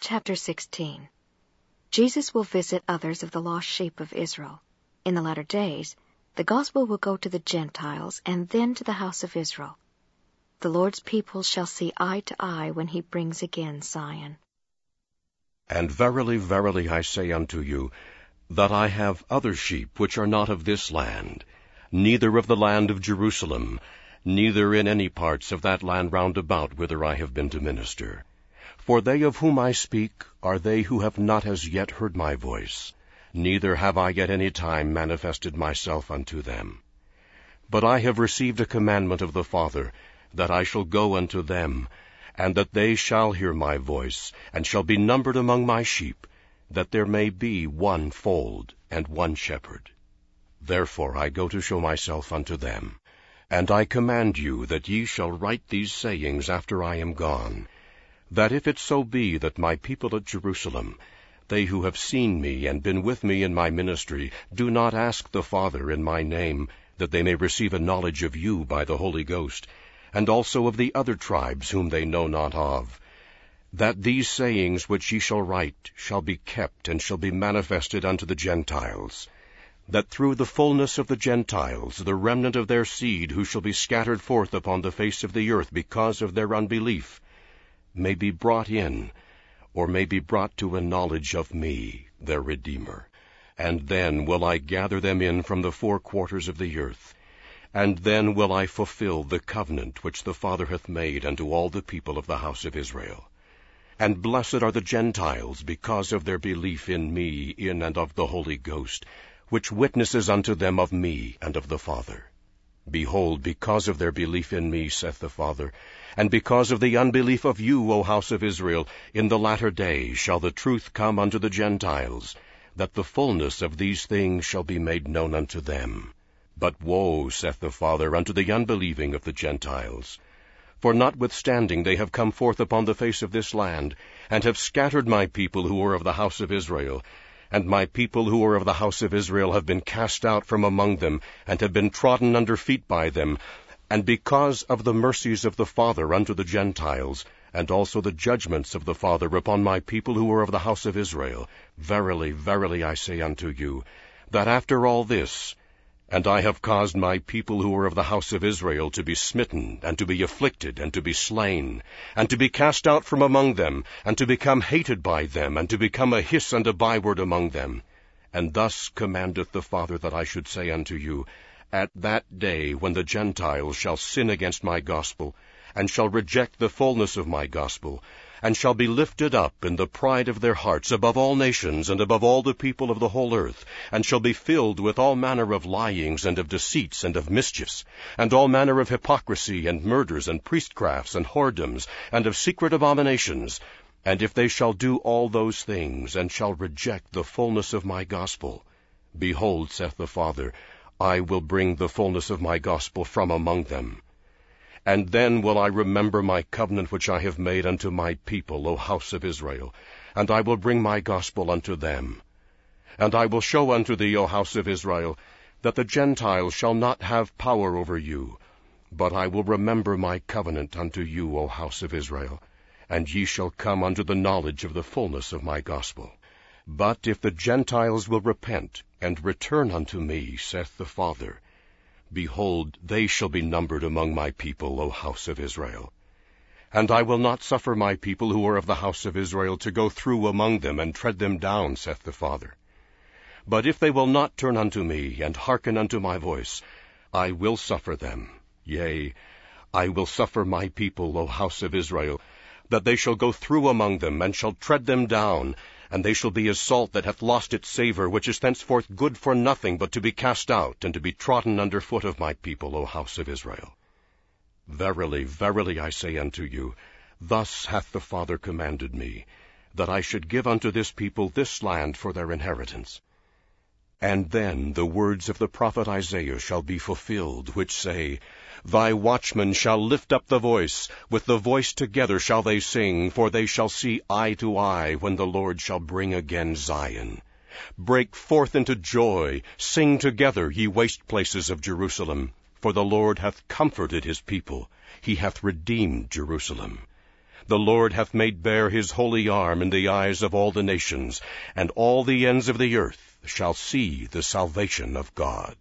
Chapter 16 Jesus will visit others of the lost sheep of Israel. In the latter days, the gospel will go to the Gentiles and then to the house of Israel. The Lord's people shall see eye to eye when he brings again Zion. And verily, verily, I say unto you, that I have other sheep which are not of this land, neither of the land of Jerusalem, neither in any parts of that land round about whither I have been to minister. For they of whom I speak are they who have not as yet heard my voice, neither have I yet any time manifested myself unto them. But I have received a commandment of the Father, that I shall go unto them, and that they shall hear my voice, and shall be numbered among my sheep, that there may be one fold and one shepherd. Therefore I go to show myself unto them. And I command you that ye shall write these sayings after I am gone, that if it so be that my people at Jerusalem, they who have seen me and been with me in my ministry, do not ask the Father in my name, that they may receive a knowledge of you by the Holy Ghost, and also of the other tribes whom they know not of, that these sayings which ye shall write shall be kept and shall be manifested unto the Gentiles, that through the fullness of the Gentiles the remnant of their seed who shall be scattered forth upon the face of the earth because of their unbelief, may be brought in, or may be brought to a knowledge of me, their Redeemer. And then will I gather them in from the four quarters of the earth. And then will I fulfill the covenant which the Father hath made unto all the people of the house of Israel. And blessed are the Gentiles because of their belief in me in and of the Holy Ghost, which witnesses unto them of me and of the Father. Behold, because of their belief in me, saith the Father, and because of the unbelief of you, O house of Israel, in the latter day shall the truth come unto the Gentiles, that the fullness of these things shall be made known unto them. But woe, saith the Father, unto the unbelieving of the Gentiles. For notwithstanding they have come forth upon the face of this land, and have scattered my people who are of the house of Israel, and my people who are of the house of Israel have been cast out from among them, and have been trodden under feet by them, and because of the mercies of the Father unto the Gentiles, and also the judgments of the Father upon my people who are of the house of Israel, verily, verily, I say unto you, that after all this, and I have caused my people who are of the house of Israel to be smitten, and to be afflicted, and to be slain, and to be cast out from among them, and to become hated by them, and to become a hiss and a byword among them. And thus commandeth the Father that I should say unto you, at that day when the Gentiles shall sin against my gospel, and shall reject the fullness of my gospel, and shall be lifted up in the pride of their hearts above all nations and above all the people of the whole earth, and shall be filled with all manner of lyings and of deceits and of mischiefs, and all manner of hypocrisy and murders and priestcrafts and whoredoms, and of secret abominations. And if they shall do all those things, and shall reject the fullness of my gospel, behold, saith the Father, I will bring the fullness of my gospel from among them. And then will I remember my covenant which I have made unto my people, O house of Israel, and I will bring my gospel unto them. And I will show unto thee, O house of Israel, that the Gentiles shall not have power over you, but I will remember my covenant unto you, O house of Israel, and ye shall come unto the knowledge of the fullness of my gospel. But if the Gentiles will repent, and return unto me, saith the Father, behold, they shall be numbered among my people, O house of Israel. And I will not suffer my people who are of the house of Israel to go through among them and tread them down, saith the Father. But if they will not turn unto me, and hearken unto my voice, I will suffer them. Yea, I will suffer my people, O house of Israel, that they shall go through among them, and shall tread them down, and they shall be as salt that hath lost its savour, which is thenceforth good for nothing but to be cast out, and to be trodden under foot of my people, O house of Israel. Verily, verily, I say unto you, thus hath the Father commanded me, that I should give unto this people this land for their inheritance. And then the words of the prophet Isaiah shall be fulfilled, which say, Thy watchmen shall lift up the voice, with the voice together shall they sing, for they shall see eye to eye when the Lord shall bring again Zion. Break forth into joy, sing together, ye waste places of Jerusalem, for the Lord hath comforted his people, he hath redeemed Jerusalem. The Lord hath made bare his holy arm in the eyes of all the nations, and all the ends of the earth shall see the salvation of God.